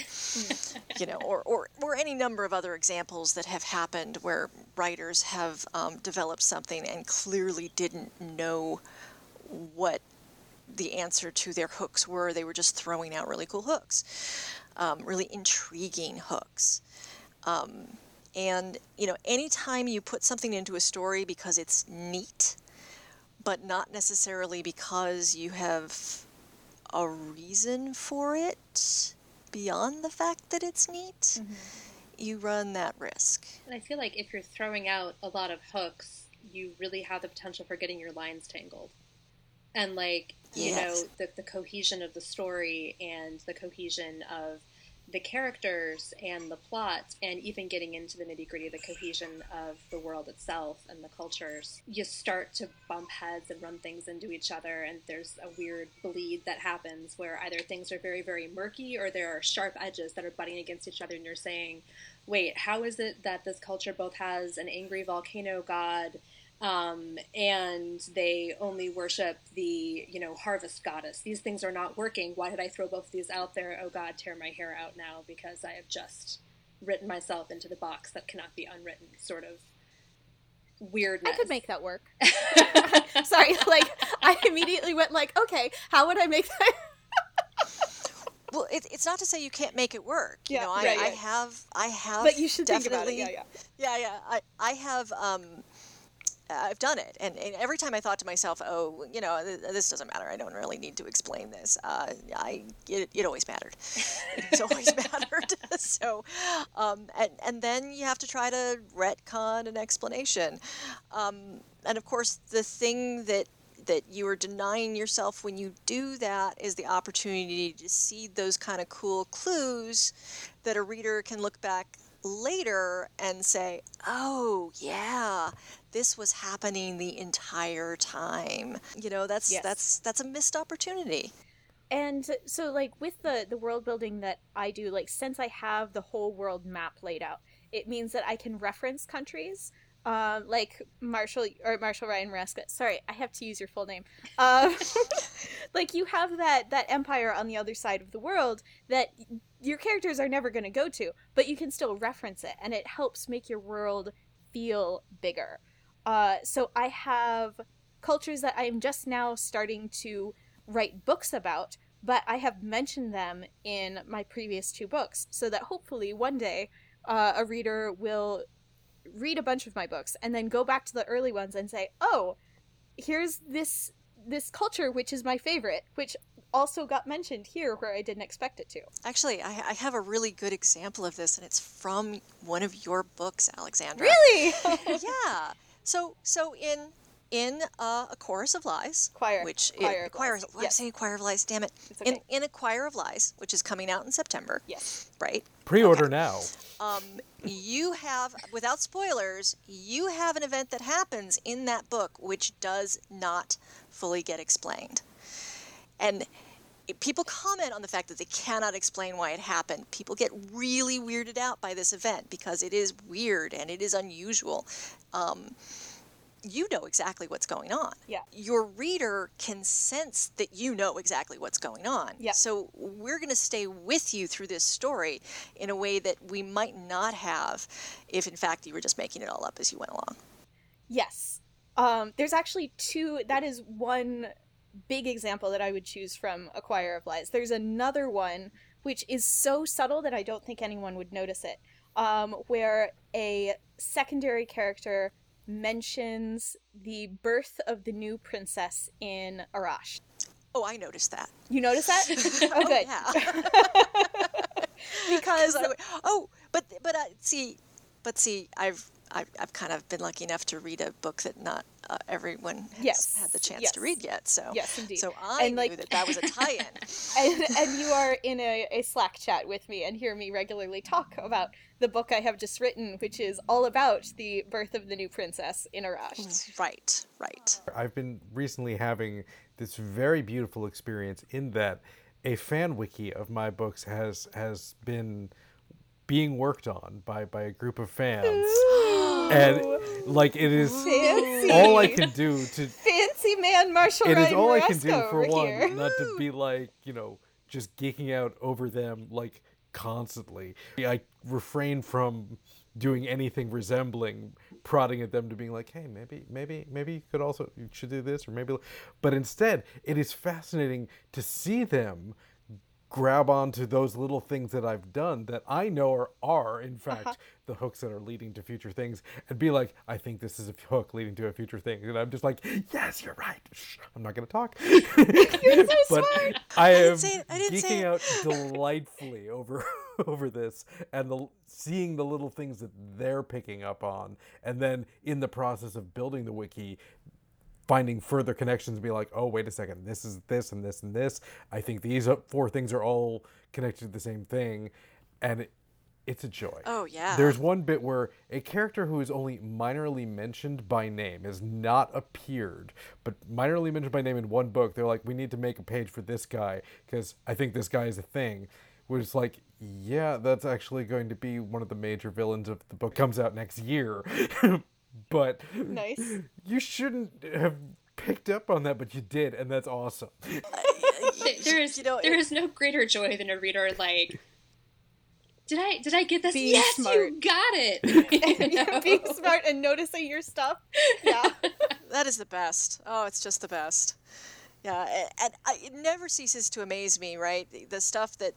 you know, or, or or any number of other examples that have happened where writers have um, developed something and clearly didn't know what the answer to their hooks were. They were just throwing out really cool hooks, um, really intriguing hooks. Um, and, you know, anytime you put something into a story because it's neat, but not necessarily because you have a reason for it beyond the fact that it's neat, mm-hmm. you run that risk. And I feel like if you're throwing out a lot of hooks, you really have the potential for getting your lines tangled. And like, you Yes. know, the, the cohesion of the story and the cohesion of the characters and the plot, and even getting into the nitty gritty, the cohesion of the world itself and the cultures, you start to bump heads and run things into each other, and there's a weird bleed that happens where either things are very, very murky or there are sharp edges that are butting against each other, and you're saying, wait, how is it that this culture both has an angry volcano god um, and they only worship the you know harvest goddess? These things are not working. Why did I throw both of these out there? Oh God, tear my hair out now because I have just written myself into the box that cannot be unwritten. Sort of weirdness. I could make that work. Sorry, like I immediately went like, okay, how would I make that? Well, it, it's not to say you can't make it work. You Yeah, know, I, right, I right. have, I have. But you should think about it. definitely- Yeah, yeah. Yeah, yeah. I, I have um, I've done it, and, and every time I thought to myself, oh, you know, th- this doesn't matter. I don't really need to explain this. Uh, I it, it always mattered. it's always mattered. so, um, and and then you have to try to retcon an explanation, um, and of course, the thing that that you are denying yourself when you do that is the opportunity to see those kind of cool clues that a reader can look back later and say, "Oh, yeah, this was happening the entire time." You know, that's Yes. that's that's a missed opportunity. And so, like with the the world building that I do, like since I have the whole world map laid out, it means that I can reference countries. Um, like Marshall or Marshall Ryan Maresca. Sorry, I have to use your full name. Um, like you have that that empire on the other side of the world that your characters are never going to go to, but you can still reference it, and it helps make your world feel bigger. Uh, so I have cultures that I am just now starting to write books about, but I have mentioned them in my previous two books, so that hopefully one day uh, a reader will read a bunch of my books and then go back to the early ones and say, "Oh, here's this this culture which is my favorite, which also got mentioned here where I didn't expect it to." Actually, I, I have a really good example of this, and it's from one of your books, Alexandra. Really? yeah. So so in in uh, a chorus of lies, Choir. which Choir it, of choir, Lies. I'm saying choir of lies. Damn it! It's In okay. in a choir of lies, which is coming out in September, yes. right? Pre-order now. Um, you have, without spoilers, you have an event that happens in that book which does not fully get explained, and people comment on the fact that they cannot explain why it happened. People get really weirded out by this event because it is weird and it is unusual. Um, you know exactly what's going on. Yeah. Your reader can sense that you know exactly what's going on. Yeah. So we're going to stay with you through this story in a way that we might not have if, in fact, you were just making it all up as you went along. Yes. Um, there's actually two. That is one big example that I would choose from A Choir of Lies. There's another one which is so subtle that I don't think anyone would notice it, um, where a secondary character mentions the birth of the new princess in Arash. Oh, I noticed that. You noticed that? Oh, Oh, good. yeah. because I oh, but but uh, see, but see, I've, I've I've kind of been lucky enough to read a book that not uh, everyone has Yes, had the chance yes. to read yet. So Yes, indeed. So I And, knew like- that that was a tie-in. and, and you are in a, a Slack chat with me and hear me regularly talk about the book I have just written, which is all about the birth of the new princess in Arash. right, right. I've been recently having this very beautiful experience in that a fan wiki of my books has has been being worked on by by a group of fans and like it is Fancy. all I can do to Fancy man Marshall it is Ryan all I can do for one here. not to be like you know just geeking out over them like constantly i refrain from doing anything resembling prodding at them to being like hey maybe maybe maybe you could also you should do this or maybe but instead it is fascinating to see them grab onto those little things that I've done that I know are, are in fact Uh-huh. the hooks that are leading to future things and be like, I think this is a hook leading to a future thing. And I'm just like, yes, you're right. Shh, I'm not going to talk. You're so but smart. I didn't am say it, I geeking out delightfully over over this and the seeing the little things that they're picking up on and then in the process of building the wiki finding further connections and be like, oh, wait a second, this is this and this and this. I think these four things are all connected to the same thing. And it, it's a joy. Oh, yeah. There's one bit where a character who is only minorly mentioned by name has not appeared, but minorly mentioned by name in one book. They're like, we need to make a page for this guy because I think this guy is a thing. Was like, yeah, that's actually going to be one of the major villains of the book comes out next year. but Nice. you shouldn't have picked up on that, but you did, and that's awesome. Th- there is You know, there it- is no greater joy than a reader like did I did I get this? Being yes, smart. you got it. You know? Being smart and noticing your stuff. Yeah. That is the best. Oh, it's just the best. Yeah, a- and I, it never ceases to amaze me, right? The- The stuff that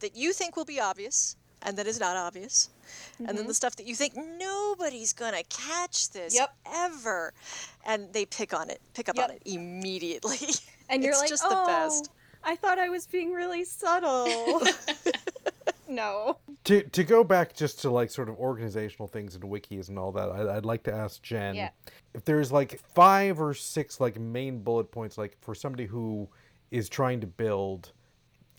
that you think will be obvious and that is not obvious, and then mm-hmm. the stuff that you think nobody's gonna catch this Yep. ever, and they pick on it, pick up on it immediately. And you're it's like, just oh, the best. I thought I was being really subtle. no. to to go back just to like sort of organizational things and wikis and all that, I, I'd like to ask Jenn Yeah. if there's like five or six like main bullet points, like for somebody who is trying to build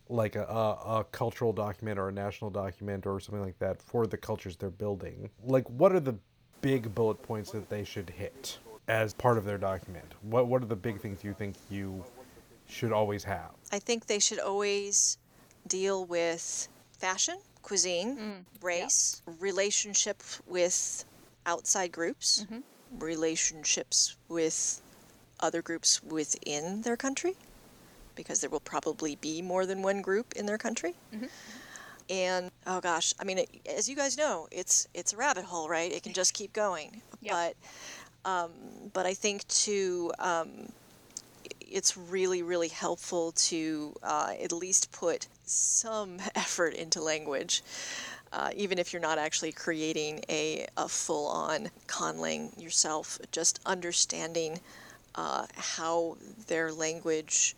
like a, a, a cultural document or a national document or something like that for the cultures they're building. Like, what are the big bullet points that they should hit as part of their document? What what are the big things you think you should always have? I think they should always deal with fashion, cuisine, mm, race, relationship with outside groups, mm-hmm. relationships with other groups within their country, because there will probably be more than one group in their country. And oh gosh, I mean, it, as you guys know, it's it's a rabbit hole, right? It can just keep going. Yep. But um, but I think to um, it's really, really helpful to uh, at least put some effort into language, uh, even if you're not actually creating a, a full on conlang yourself, just understanding uh, how their language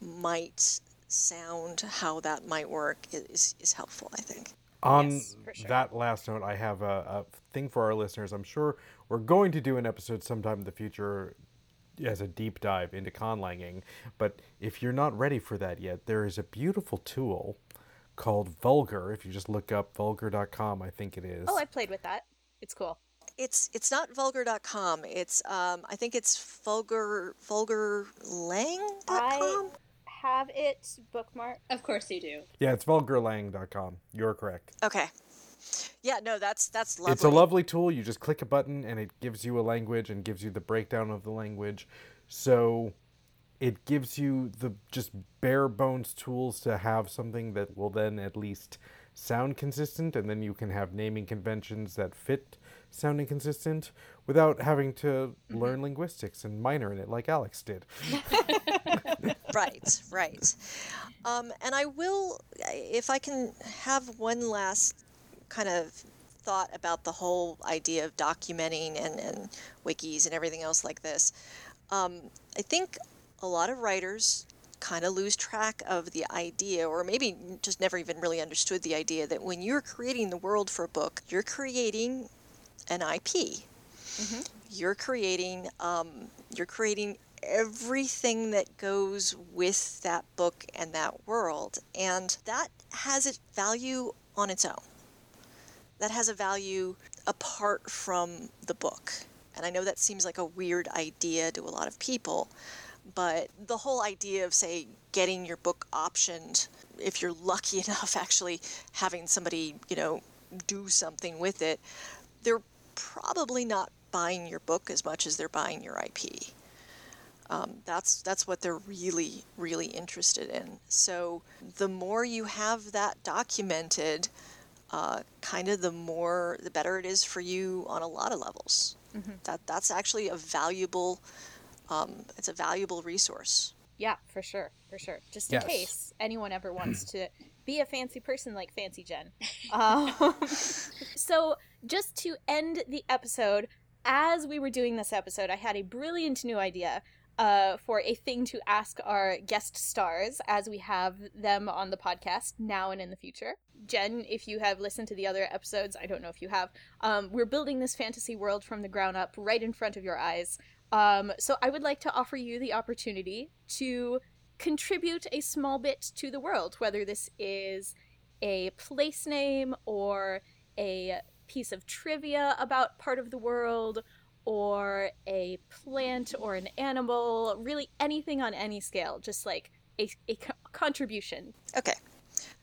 might sound, how that might work is, is helpful, I think. On Yes, sure. that last note, I have a, a thing for our listeners. I'm sure we're going to do an episode sometime in the future as a deep dive into conlanging. But if you're not ready for that yet, there is a beautiful tool called Vulgar. If you just look up vulgar.com, I think it is. Oh, I played with that. It's cool. It's it's not vulgar.com. It's um, I think it's vulgar vulgarlang.com. have it bookmarked. Of course you do. Yeah, it's vulgarlang.com. You're correct. Okay. Yeah, no, that's that's lovely. It's a lovely tool. You just click a button and it gives you a language and gives you the breakdown of the language. So it gives you the just bare bones tools to have something that will then at least sound consistent and then you can have naming conventions that fit sounding consistent without having to learn linguistics and minor in it like Alex did. right, right. Um, and I will, if I can have one last kind of thought about the whole idea of documenting and, and wikis and everything else like this. Um, I think a lot of writers kind of lose track of the idea, or maybe just never even really understood the idea that when you're creating the world for a book, you're creating an IP. You're creating um, you're creating everything that goes with that book and that world, and that has its value on its own. That has a value apart from the book. And I know that seems like a weird idea to a lot of people, but the whole idea of, say, getting your book optioned, if you're lucky enough, actually having somebody, you know, do something with it, they're probably not buying your book as much as they're buying your IP. Um, that's that's what they're really really interested in. So the more you have that documented, uh, kind of the more the better it is for you on a lot of levels. That that's actually a valuable um, it's a valuable resource. Yeah, for sure, for sure. Just Yes. in case anyone ever wants to be a fancy person like Fancy Jenn. Um, so, just to end the episode, as we were doing this episode, I had a brilliant new idea uh, for a thing to ask our guest stars as we have them on the podcast now and in the future. Jenn, if you have listened to the other episodes, I don't know if you have, um, we're building this fantasy world from the ground up right in front of your eyes. Um, so I would like to offer you the opportunity to contribute a small bit to the world, whether this is a place name or a piece of trivia about part of the world or a plant or an animal, really anything on any scale, just like a, a co- contribution. Okay,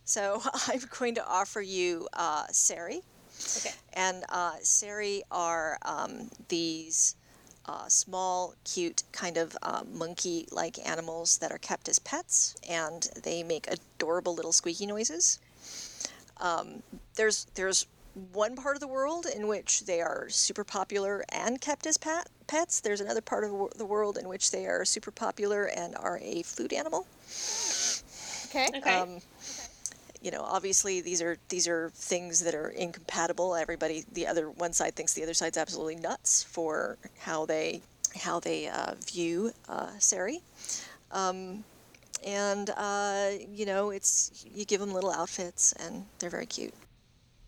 so I'm going to offer you uh, Sari. Okay. And uh, Sari are um, these uh, small, cute, kind of uh, monkey like animals that are kept as pets, and they make adorable little squeaky noises. Um, there's, there's one part of the world in which they are super popular and kept as pat- pets. There's another part of the the world in which they are super popular and are a food animal. Okay. Okay. Um, you know, obviously these are these are things that are incompatible. Everybody, the other one side thinks the other side's absolutely nuts for how they how they uh, view uh, Sari. Um, and uh, you know, it's you give them little outfits, and they're very cute.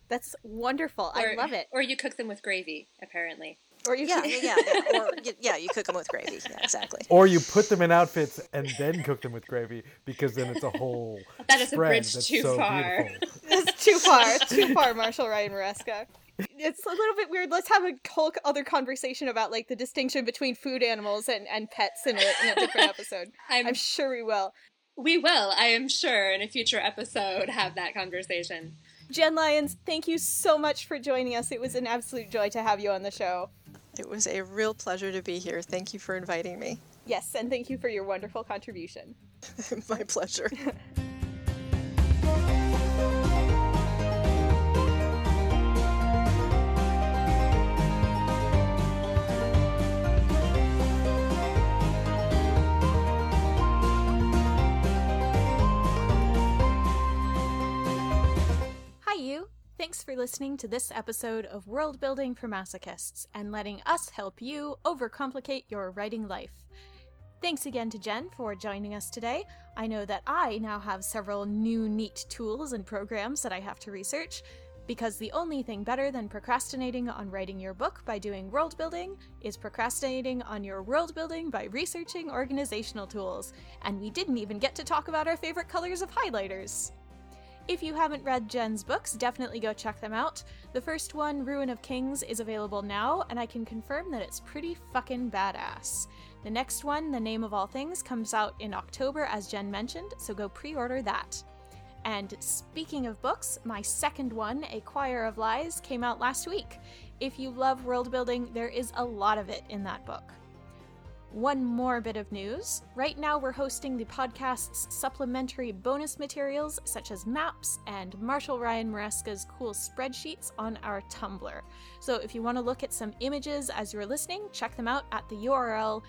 That's wonderful. I love it. Or you cook them with gravy, apparently. Or you Yeah, yeah, yeah. yeah. Or y- yeah, you cook them with gravy. Yeah, exactly. Or you put them in outfits and then cook them with gravy because then it's a whole That is a bridge that's too so far. beautiful. It's too far. Too far, Marshall Ryan Maresca. It's a little bit weird. Let's have a whole other conversation about like the distinction between food animals and, and pets in a, in a different episode. I'm, I'm sure we will. we will, I am sure, in a future episode, have that conversation. Jenn Lyons, thank you so much for joining us. It was an absolute joy to have you on the show. It was a real pleasure to be here. Thank you for inviting me. Yes, and thank you for your wonderful contribution. My pleasure. Thanks for listening to this episode of World Building for Masochists and letting us help you overcomplicate your writing life. Thanks again to Jenn for joining us today. I know that I now have several new neat tools and programs that I have to research because the only thing better than procrastinating on writing your book by doing world building is procrastinating on your world building by researching organizational tools. And we didn't even get to talk about our favorite colors of highlighters. If you haven't read Jenn's books, definitely go check them out. The first one, Ruin of Kings, is available now, and I can confirm that it's pretty fucking badass. The next one, The Name of All Things, comes out in October, as Jenn mentioned, so go pre order that. And speaking of books, my second one, A Choir of Lies, came out last week. If you love world building, there is a lot of it in that book. One more bit of news. Right now, we're hosting the podcast's supplementary bonus materials, such as maps and Marshall Ryan Maresca's cool spreadsheets, on our Tumblr. So, if you want to look at some images as you're listening, check them out at the URL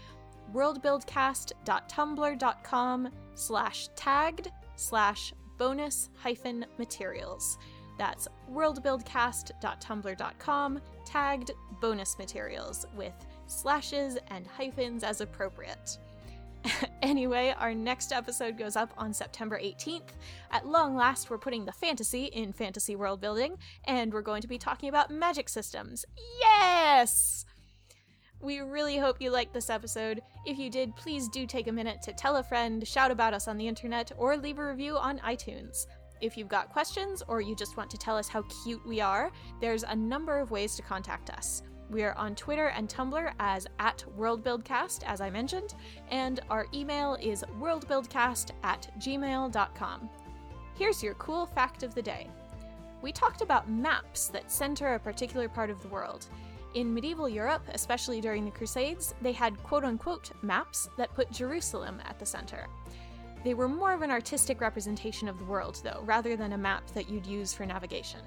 worldbuildcast.tumblr.com slash tagged slash bonus hyphen materials. That's worldbuildcast.tumblr.com tagged bonus materials with slashes and hyphens as appropriate. anyway, our next episode goes up on September 18th. At long last, we're putting the fantasy in fantasy world building, and we're going to be talking about magic systems. Yes! We really hope you liked this episode. If you did, please do take a minute to tell a friend, shout about us on the internet, or leave a review on iTunes. If you've got questions or you just want to tell us how cute we are, there's a number of ways to contact us. We are on Twitter and Tumblr as at WorldBuildCast, as I mentioned, and our email is worldbuildcast at gmail.com. Here's your cool fact of the day. We talked about maps that center a particular part of the world. In medieval Europe, especially during the Crusades, they had quote unquote maps that put Jerusalem at the center. They were more of an artistic representation of the world, though, rather than a map that you'd use for navigation.